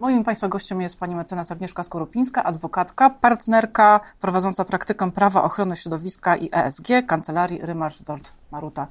Moim Państwa gościem jest pani mecenas Agnieszka Skorupińska, adwokatka, partnerka prowadząca praktykę prawa ochrony środowiska i ESG Kancelarii Rymarz Dort Maruta.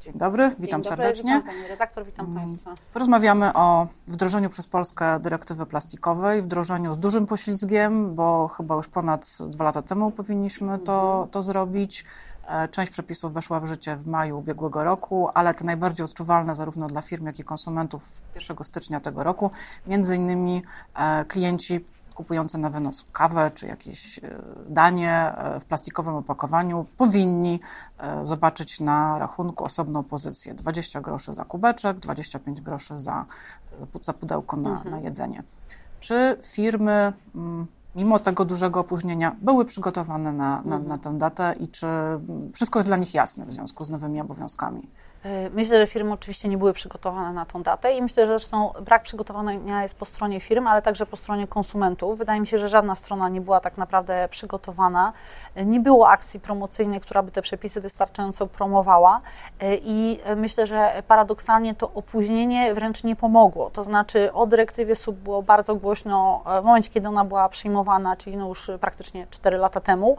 Dzień dobry, witam Dzień dobry, serdecznie. Witam Pani redaktor, witam Mm, Państwa. Porozmawiamy o wdrożeniu przez Polskę dyrektywy plastikowej, wdrożeniu z dużym poślizgiem, bo chyba już ponad dwa lata temu powinniśmy to, to zrobić. E, Część przepisów weszła w życie w maju ubiegłego roku, ale te najbardziej odczuwalne zarówno dla firm, jak i konsumentów 1 stycznia tego roku, między innymi e, klienci kupujący na wynos kawę czy jakieś e, danie w plastikowym opakowaniu powinni zobaczyć na rachunku osobną pozycję 20 groszy za kubeczek, 25 groszy za, za pudełko na, na jedzenie. Czy firmy mm, mimo tego dużego opóźnienia były przygotowane na, na, na tę datę i czy wszystko jest dla nich jasne w związku z nowymi obowiązkami? Y, Myślę, że firmy oczywiście nie były przygotowane na tą datę i myślę, że zresztą brak przygotowania jest po stronie firm, ale także po stronie konsumentów. Wydaje mi się, że żadna strona nie była tak naprawdę przygotowana. Y, Nie było akcji promocyjnej, która by te przepisy wystarczająco promowała Y, i myślę, że paradoksalnie to opóźnienie wręcz nie pomogło. To znaczy o dyrektywie SUB było bardzo głośno e, w momencie, kiedy ona była przyjmowana, czyli no już praktycznie 4 lata temu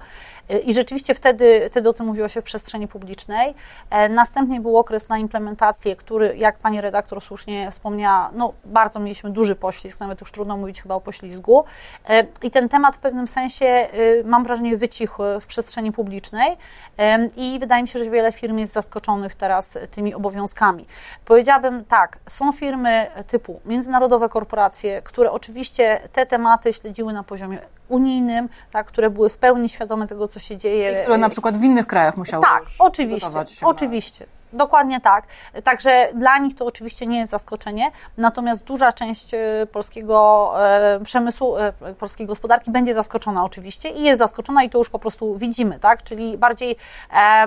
i rzeczywiście wtedy, wtedy o tym mówiło się w przestrzeni publicznej. E, Następnie był okres na implementację, który, jak pani redaktor słusznie wspomniała, no bardzo mieliśmy duży poślizg, nawet już trudno mówić chyba o poślizgu. E, I ten temat w pewnym sensie, y, mam wrażenie, wycichł w przestrzeni publicznej Em, i wydaje mi się, że wiele firm jest zaskoczonych teraz tymi obowiązkami. Powiedziałabym tak, są firmy typu międzynarodowe korporacje, które oczywiście te tematy śledziły na poziomie unijnym, tak, które były w pełni świadome tego, co się dzieje. Które na przykład w innych krajach musiały Tak, oczywiście, się na- oczywiście. Dokładnie tak. Także dla nich to oczywiście nie jest zaskoczenie, natomiast duża część e, polskiego e, przemysłu, e, polskiej gospodarki będzie zaskoczona oczywiście i jest zaskoczona i to już po prostu widzimy, tak? Czyli bardziej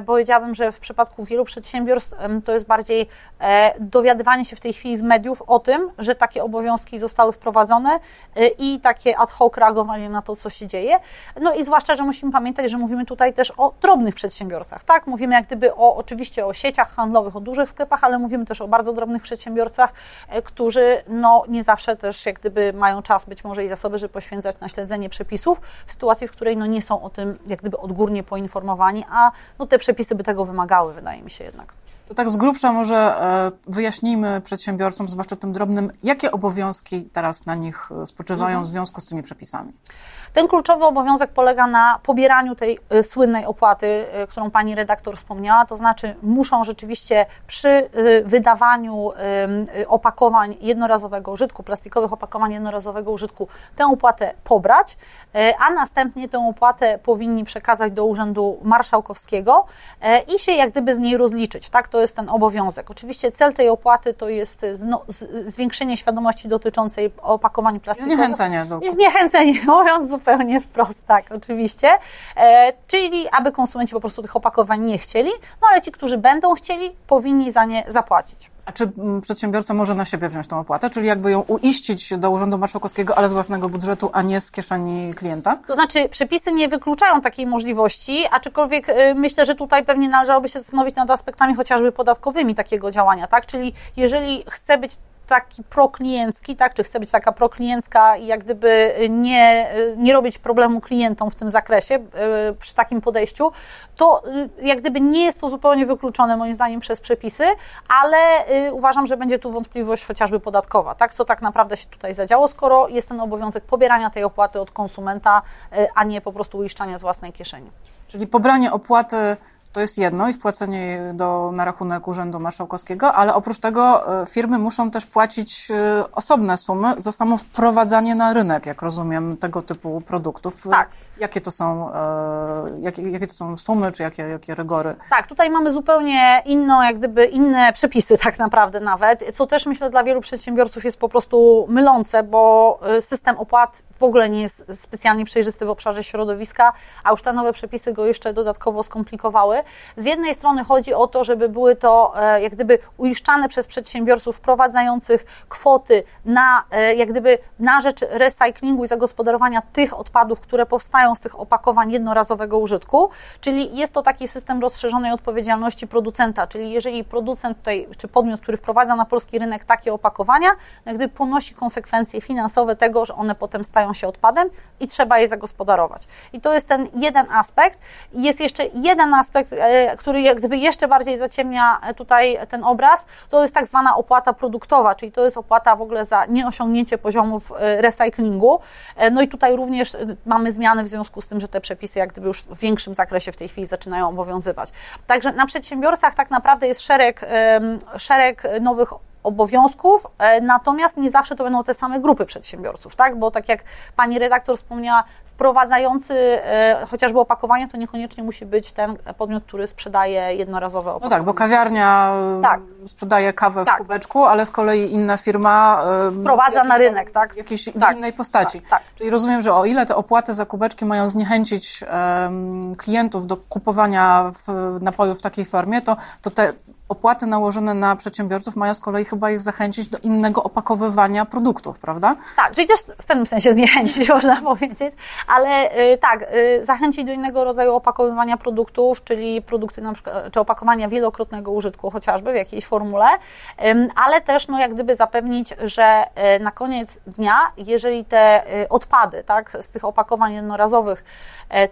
powiedziałabym, że w przypadku wielu przedsiębiorstw to jest bardziej dowiadywanie się w tej chwili z mediów o tym, że takie obowiązki zostały wprowadzone i takie ad hoc reagowanie na to, co się dzieje. No i zwłaszcza, że musimy pamiętać, że mówimy tutaj też o drobnych przedsiębiorcach, tak? Mówimy jak gdyby o, oczywiście o sieciach handlowych, o dużych sklepach, ale mówimy też o bardzo drobnych przedsiębiorcach, e, którzy no nie zawsze też jak gdyby mają czas być może i zasoby, żeby poświęcać na śledzenie przepisów w sytuacji, w której no nie są o tym jak gdyby odgórnie poinformowani, a no te przepisy by tego wymagały, wydaje mi się jednak. To tak z grubsza może e, wyjaśnijmy przedsiębiorcom, zwłaszcza tym drobnym, jakie obowiązki teraz na nich e, spoczywają Mhm. w związku z tymi przepisami. Ten kluczowy obowiązek polega na pobieraniu tej y, słynnej opłaty, y, którą pani redaktor wspomniała, to znaczy muszą rzeczywiście przy y, wydawaniu opakowań jednorazowego użytku, plastikowych opakowań jednorazowego użytku, tę opłatę pobrać, a następnie tę opłatę powinni przekazać do Urzędu Marszałkowskiego i się jak gdyby z niej rozliczyć, tak? To jest ten obowiązek. Oczywiście cel tej opłaty to jest zwiększenie świadomości dotyczącej opakowań plastikowych. Zniechęcenie do I zniechęcenie, mówiąc zupełnie wprost, tak, oczywiście. E, czyli, aby konsumenci po prostu tych opakowań nie chcieli, no ale ci, którzy będą chcieli, powinni za nie zapłacić. A czy mm, przedsiębiorca może na siebie wziąć tą opłatę, czyli jakby ją uiścić do Urzędu Marszałkowskiego, ale z własnego budżetu, a nie z kieszeni klienta? To znaczy, przepisy nie wykluczają takiej możliwości, aczkolwiek y, myślę, że tutaj pewnie należałoby się zastanowić nad aspektami chociażby podatkowymi takiego działania, tak? Czyli jeżeli chce być taki prokliencki, tak, czy chce być taka prokliencka i jak gdyby nie, nie robić problemu klientom w tym zakresie, y, przy takim podejściu, to y, jak gdyby nie jest to zupełnie wykluczone moim zdaniem przez przepisy, ale y, uważam, że będzie tu wątpliwość chociażby podatkowa, tak, co tak naprawdę się tutaj zadziało, skoro jest ten obowiązek pobierania tej opłaty od konsumenta, a nie po prostu uiszczania z własnej kieszeni. Czyli pobranie opłaty to jest jedno i wpłacenie do, na rachunek Urzędu Marszałkowskiego, ale oprócz tego e, firmy muszą też płacić e, osobne sumy za samo wprowadzanie na rynek, jak rozumiem, tego typu produktów. Tak. Jakie to są, e, jakie, jakie to są sumy, czy jakie, jakie rygory? Tak, tutaj mamy zupełnie inną, jak gdyby inne przepisy tak naprawdę nawet, co też myślę dla wielu przedsiębiorców jest po prostu mylące, bo y, system opłat w ogóle nie jest specjalnie przejrzysty w obszarze środowiska, a już te nowe przepisy go jeszcze dodatkowo skomplikowały. Z jednej strony chodzi o to, żeby były to e, jak gdyby uiszczane przez przedsiębiorców wprowadzających kwoty na, e, jak gdyby na rzecz recyklingu i zagospodarowania tych odpadów, które powstają korzystają z tych opakowań jednorazowego użytku, czyli jest to taki system rozszerzonej odpowiedzialności producenta, czyli jeżeli producent tutaj, czy podmiot, który wprowadza na polski rynek takie opakowania, no gdy ponosi konsekwencje finansowe tego, że one potem stają się odpadem i trzeba je zagospodarować. I to jest ten jeden aspekt. Jest jeszcze jeden aspekt, e, który jak gdyby jeszcze bardziej zaciemnia tutaj ten obraz, to jest tak zwana opłata produktowa, czyli to jest opłata w ogóle za nieosiągnięcie poziomów e, recyklingu. E, no i tutaj również mamy zmiany w związku z tym, że te przepisy jak gdyby już w większym zakresie w tej chwili zaczynają obowiązywać. Także na przedsiębiorcach tak naprawdę jest szereg, szereg nowych obowiązków, e, natomiast nie zawsze to będą te same grupy przedsiębiorców, tak? Bo tak jak pani redaktor wspomniała, wprowadzający e, chociażby opakowanie, to niekoniecznie musi być ten podmiot, który sprzedaje jednorazowe opakowanie. No tak, bo kawiarnia tak. sprzedaje kawę tak. w kubeczku, ale z kolei inna firma wprowadza na rynek, tak? Jakiejś tak. innej postaci. Tak, tak. Czyli rozumiem, że o ile te opłaty za kubeczki mają zniechęcić um, klientów do kupowania w, napojów w takiej formie, to, to te opłaty nałożone na przedsiębiorców mają z kolei chyba ich zachęcić do innego opakowywania produktów, prawda? Tak, czyli też w pewnym sensie zniechęcić, można powiedzieć, ale y, tak, y, zachęcić do innego rodzaju opakowywania produktów, czyli produkty na przykład, czy opakowania wielokrotnego użytku chociażby w jakiejś formule, ale też no, jak gdyby zapewnić, że y, na koniec dnia, jeżeli te odpady tak, z tych opakowań jednorazowych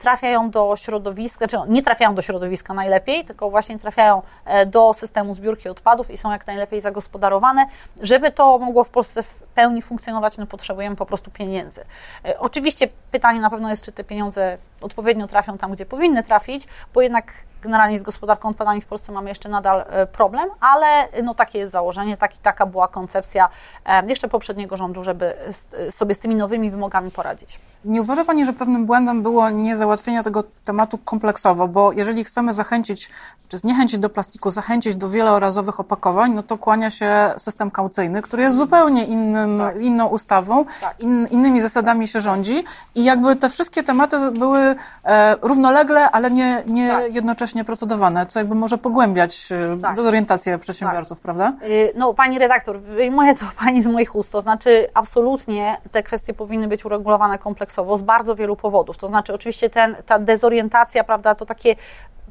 trafiają do środowiska, czy nie trafiają do środowiska najlepiej, tylko właśnie trafiają do systemu zbiórki odpadów i są jak najlepiej zagospodarowane. Żeby to mogło w Polsce w pełni funkcjonować, no potrzebujemy po prostu pieniędzy. E, oczywiście pytanie na pewno jest, czy te pieniądze odpowiednio trafią tam, gdzie powinny trafić, bo jednak generalnie z gospodarką odpadami w Polsce mamy jeszcze nadal e, problem, ale no takie jest założenie, taki, taka była koncepcja e, jeszcze poprzedniego rządu, żeby sobie z tymi nowymi wymogami poradzić. Nie uważa Pani, że pewnym błędem było niezałatwienie tego tematu kompleksowo, bo jeżeli chcemy zachęcić, czy zniechęcić do plastiku, zachęcić do wielorazowych opakowań, no to kłania się system kaucyjny, który jest zupełnie innym, tak. inną ustawą, tak. in, innymi zasadami się rządzi i jakby te wszystkie tematy były e, równolegle, ale nie, nie tak. jednocześnie procedowane, co jakby może pogłębiać e, tak. dezorientację przedsiębiorców, tak. prawda? Y, no Pani redaktor, wyjmuję to Pani z moich ust, to znaczy absolutnie te kwestie powinny być uregulowane kompleksowo kompleksowo z bardzo wielu powodów. To znaczy, oczywiście ten, ta dezorientacja, prawda, to takie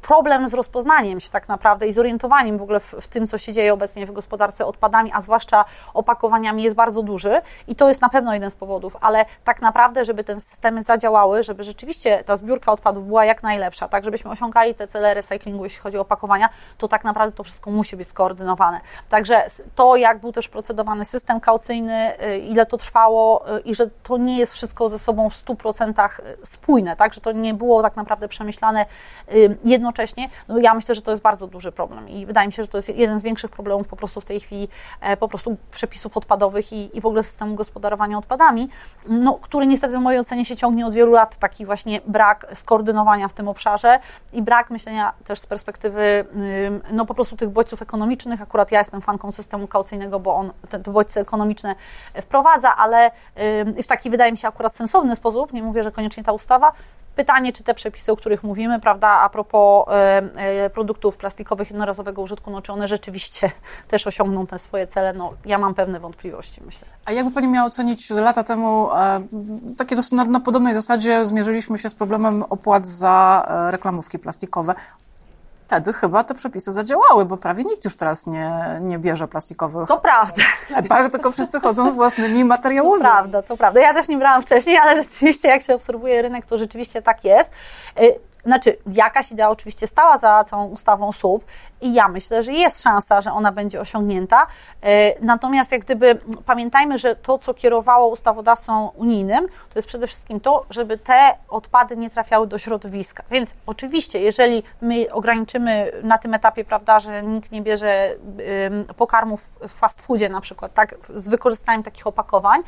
problem z rozpoznaniem się tak naprawdę i zorientowaniem w ogóle w, w, tym, co się dzieje obecnie w gospodarce odpadami, a zwłaszcza opakowaniami jest bardzo duży i to jest na pewno jeden z powodów, ale tak naprawdę, żeby te systemy zadziałały, żeby rzeczywiście ta zbiórka odpadów była jak najlepsza, tak żebyśmy osiągali te cele recyklingu, jeśli chodzi o opakowania, to tak naprawdę to wszystko musi być skoordynowane. Także to, jak był też procedowany system kaucyjny, y, ile to trwało y, i że to nie jest wszystko ze sobą w 100% spójne, tak, że to nie było tak naprawdę przemyślane y, jedno jednocześnie, no ja myślę, że to jest bardzo duży problem i wydaje mi się, że to jest jeden z większych problemów po prostu w tej chwili, e, po prostu przepisów odpadowych i, i w ogóle systemu gospodarowania odpadami, no, który niestety w mojej ocenie się ciągnie od wielu lat, taki właśnie brak skoordynowania w tym obszarze i brak myślenia też z perspektywy no po prostu tych bodźców ekonomicznych, akurat ja jestem fanką systemu kaucyjnego, bo on te, te bodźce ekonomiczne wprowadza, ale w taki wydaje mi się akurat sensowny sposób, nie mówię, że koniecznie ta ustawa, Pytanie, czy te przepisy, o których mówimy, prawda, a propos e, e, produktów plastikowych jednorazowego użytku, no czy one rzeczywiście też osiągną te swoje cele, no ja mam pewne wątpliwości, myślę. A jakby Pani miała ocenić, lata temu e, takie na, na podobnej zasadzie zmierzyliśmy się z problemem opłat za reklamówki plastikowe wtedy chyba te przepisy zadziałały, bo prawie nikt już teraz nie, nie bierze plastikowych to prawda. sklepach, tylko wszyscy chodzą z własnymi materiałami. To prawda, to prawda. Ja też nie brałam wcześniej, ale rzeczywiście jak się obserwuje rynek, to rzeczywiście tak jest. Znaczy, jakaś idea oczywiście stała za całą ustawą SUP i ja myślę, że jest szansa, że ona będzie osiągnięta. E, natomiast jak gdyby pamiętajmy, że to, co kierowało ustawodawcą unijnym, to jest przede wszystkim to, żeby te odpady nie trafiały do środowiska. Więc oczywiście, jeżeli my ograniczymy na tym etapie, prawda, że nikt nie bierze pokarmów w fast foodzie na przykład, tak, z wykorzystaniem takich opakowań,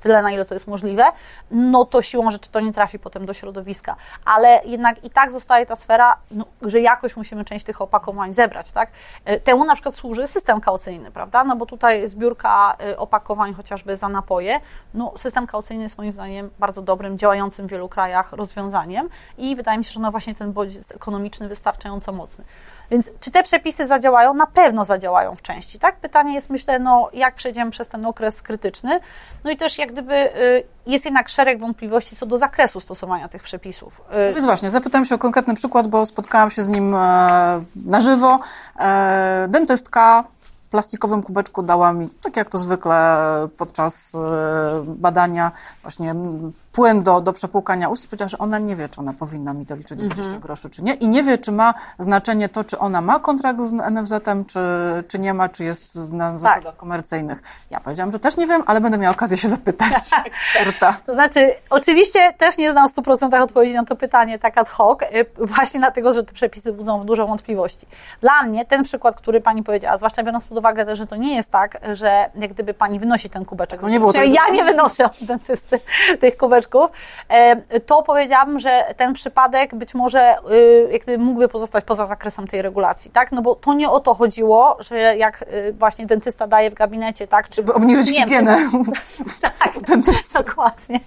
tyle na ile to jest możliwe, no to siłą rzeczy to nie trafi potem do środowiska. Ale jednak i tak zostaje ta sfera, no, że jakoś musimy część tych opakowań zebrać, tak? E, temu na przykład służy system kaucyjny, prawda? No bo tutaj zbiórka e, opakowań chociażby za napoje, no system kaucyjny jest moim zdaniem bardzo dobrym, działającym w wielu krajach rozwiązaniem i wydaje mi się, że no właśnie ten bodziec ekonomiczny wystarczająco mocny. Więc czy te przepisy zadziałają? Na pewno zadziałają w części, tak? Pytanie jest, myślę, no, jak przejdziemy przez ten okres krytyczny. No i też jak gdyby y, jest jednak szereg wątpliwości co do zakresu stosowania tych przepisów. Y, Więc właśnie, zapytam się o konkretny przykład, bo spotkałam się z nim e, na żywo. E, dentystka plastikowym kubeczku dała mi, tak jak to zwykle podczas e, badania, właśnie płyn do, do przepłukania ust powiedziała, że ona nie wie, czy ona powinna mi doliczyć 20 mhm. groszy, czy nie. I nie wie, czy ma znaczenie to, czy ona ma kontrakt z NFZ-em, czy, czy nie ma, czy jest na tak. zasadach komercyjnych. Ja powiedziałam, że też nie wiem, ale będę miała okazję się zapytać eksperta. To znaczy, oczywiście też nie znam w 100% odpowiedzi na to pytanie tak ad hoc, y, właśnie dlatego, że te przepisy budzą dużo wątpliwości. Dla mnie ten przykład, który Pani powiedziała, zwłaszcza biorąc pod uwagę też, że to nie jest tak, że jak gdyby Pani wynosi ten kubeczek. No nie było ja nie wynoszę od dentysty tych kubeczków, E, to powiedziałabym, że ten przypadek być może y, jakby mógłby pozostać poza zakresem tej regulacji, tak? No bo to nie o to chodziło, że jak y, właśnie dentysta daje w gabinecie, tak? Czy, Żeby obniżyć nie, higienę. tak, dokładnie.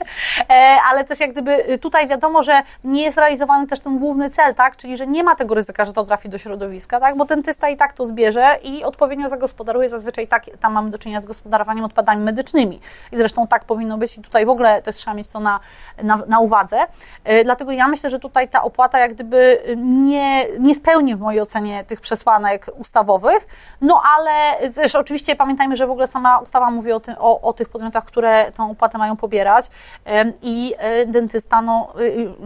E, ale też jak gdyby y, tutaj wiadomo, że nie jest realizowany też ten główny cel, tak? Czyli, że nie ma tego ryzyka, że to trafi do środowiska, tak? Bo dentysta i tak to zbierze i odpowiednio zagospodaruje, zazwyczaj tak, tam mamy do czynienia z gospodarowaniem odpadami medycznymi. I zresztą tak powinno być i tutaj w ogóle też trzeba mieć to na na, na, uwadze. E, dlatego ja myślę, że tutaj ta opłata jak gdyby nie, nie spełni w mojej ocenie tych przesłanek ustawowych, no ale też oczywiście pamiętajmy, że w ogóle sama ustawa mówi o, tym, o, o tych podmiotach, które tą opłatę mają pobierać. I e, dentysta, no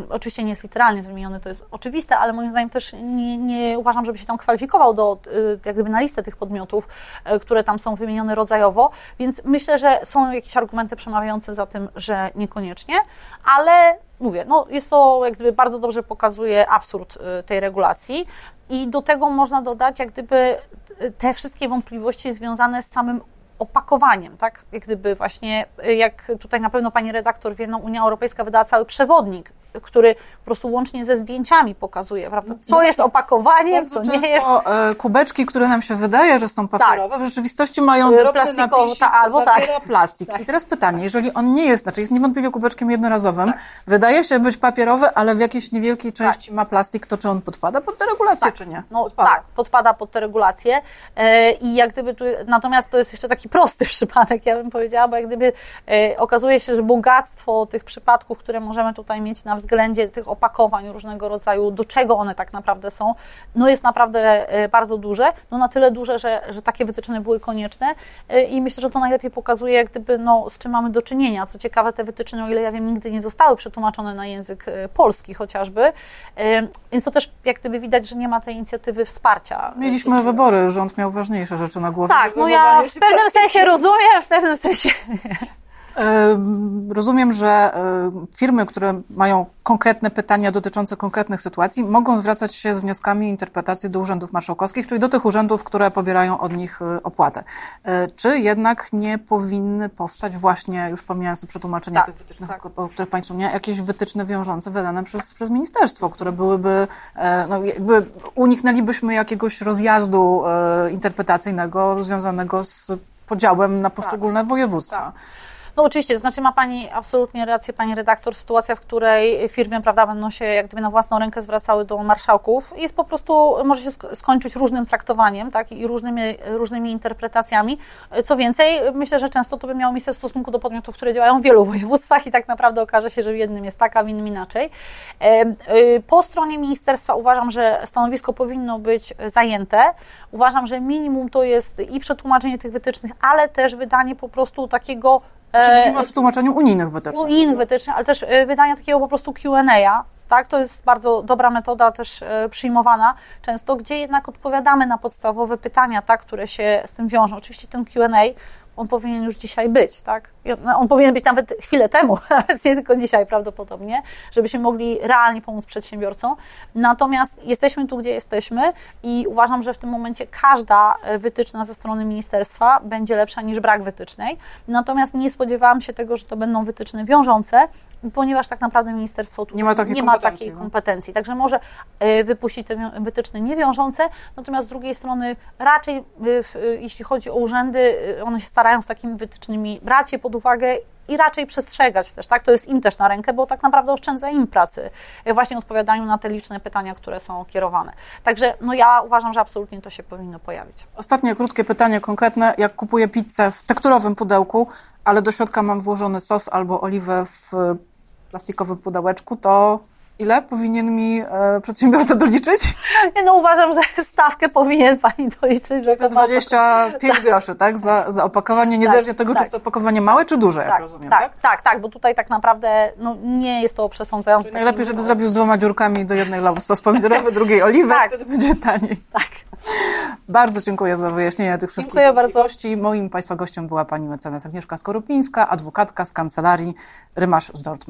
oczywiście nie jest literalnie wymieniony, to jest oczywiste, ale moim zdaniem też nie, nie uważam, żeby się tam kwalifikował do, e, jak gdyby na listę tych podmiotów, które tam są wymienione rodzajowo, więc myślę, że są jakieś argumenty przemawiające za tym, że niekoniecznie ale mówię, no jest to jak gdyby bardzo dobrze pokazuje absurd y, tej regulacji i do tego można dodać jak gdyby y, te wszystkie wątpliwości związane z samym opakowaniem, tak? Jak gdyby właśnie, y, jak tutaj na pewno pani redaktor wie, no Unia Europejska wydała cały przewodnik który po prostu łącznie ze zdjęciami pokazuje, prawda? Co jest opakowaniem, co nie jest. E, kubeczki, które nam się wydaje, że są papierowe, tak. w rzeczywistości mają e, drobne napisy, ta, albo tak. plastik. Tak. I teraz pytanie, jeżeli on nie jest, znaczy jest niewątpliwie kubeczkiem jednorazowym, tak. wydaje się być papierowy, ale w jakiejś niewielkiej tak. części ma plastik, to czy on podpada pod te regulacje, tak. czy nie? No podpada. tak, podpada pod te regulacje e, i jak gdyby tu, natomiast to jest jeszcze taki prosty przypadek, ja bym powiedziała, bo jak gdyby okazuje się, że bogactwo tych przypadków, które możemy tutaj mieć na względzie względzie tych opakowań różnego rodzaju, do czego one tak naprawdę są, no jest naprawdę e, bardzo duże, no na tyle duże, że, że takie wytyczne były konieczne e, i myślę, że to najlepiej pokazuje, gdyby, no, z czym mamy do czynienia. Co ciekawe, te wytyczne, o ile ja wiem, nigdy nie zostały przetłumaczone na język e, polski chociażby, więc to też jak gdyby widać, że nie ma tej inicjatywy wsparcia. Mieliśmy wybory, rząd miał ważniejsze rzeczy na głowie. Tak, no ja w pewnym sensie rozumiem, w pewnym sensie Rozumiem, że firmy, które mają konkretne pytania dotyczące konkretnych sytuacji, mogą zwracać się z wnioskami interpretacji do urzędów marszałkowskich, czyli do tych urzędów, które pobierają od nich opłatę. Czy jednak nie powinny powstać właśnie, już pomijając przetłumaczenie tak, tych wytycznych, tak. o których Państwo nie, jakieś wytyczne wiążące wydane przez, przez ministerstwo, które byłyby, e, no jakby uniknęlibyśmy jakiegoś rozjazdu e, interpretacyjnego związanego z podziałem na poszczególne tak, województwa. Tak. No oczywiście, to znaczy ma Pani absolutnie rację, Pani redaktor, sytuacja, w której firmy, prawda, będą się jak gdyby na własną rękę zwracały do marszałków jest po prostu, może się skończyć różnym traktowaniem, tak, i różnymi, różnymi interpretacjami. Co więcej, myślę, że często to by miało miejsce w stosunku do podmiotów, które działają w wielu województwach i tak naprawdę okaże się, że w jednym jest tak, a w innym inaczej. Y, po stronie ministerstwa uważam, że stanowisko powinno być zajęte. Uważam, że minimum to jest i przetłumaczenie tych wytycznych, ale też wydanie po prostu takiego znaczy, mówimy o przetłumaczeniu unijnych wytycznych. Unijnych wytycznych, ale też e, wydania takiego po prostu Q&A, tak, to jest bardzo dobra metoda, też e, przyjmowana często, gdzie jednak odpowiadamy na podstawowe pytania, tak, które się z tym wiążą. Oczywiście ten Q&A on powinien już dzisiaj być, tak? On powinien być nawet chwilę temu, nie tylko dzisiaj prawdopodobnie, żebyśmy mogli realnie pomóc przedsiębiorcom. Natomiast jesteśmy tu, gdzie jesteśmy i uważam, że w tym momencie każda e, wytyczna ze strony ministerstwa będzie lepsza niż brak wytycznej. Natomiast nie spodziewałam się tego, że to będą wytyczne wiążące, ponieważ tak naprawdę ministerstwo tu nie ma takiej, nie kompetencji, ma takiej no. kompetencji. Także może e, wypuścić te wytyczne niewiążące, natomiast z drugiej strony raczej, e, jeśli chodzi o urzędy, one się starają z takimi wytycznymi brać je pod uwagę i raczej przestrzegać też, tak? To jest im też na rękę, bo tak naprawdę oszczędza im pracy właśnie odpowiadaniu na te liczne pytania, które są kierowane. Także no ja uważam, że absolutnie to się powinno pojawić. Ostatnie krótkie pytanie konkretne. Jak kupuję pizzę w tekturowym pudełku, ale do środka mam włożony sos albo oliwę w plastikowym pudełeczku, to ile powinien mi e, przedsiębiorca doliczyć? Ja no uważam, że stawkę powinien Pani doliczyć. Za 25 groszy, tak? Za, za opakowanie, niezależnie od tego, tak. czy jest to opakowanie małe, czy duże, tak, jak rozumiem, tak, tak? tak, tak, bo tutaj tak naprawdę no, nie jest to przesądzające. Najlepiej, żeby zrobił z dwoma dziurkami do jednej lawu sos pomidorowy, drugiej oliwy, Tak. wtedy będzie taniej. Tak. Bardzo dziękuję za wyjaśnienie tych wszystkich Dziękuję bardzo. wątpliwości. Moim Państwa gościem była pani mecenas Agnieszka Skorupińska, adwokatka z kancelarii Rymasz z Dort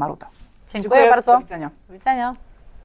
Maruda. Dziękuję, bardzo. Do widzenia. Do widzenia.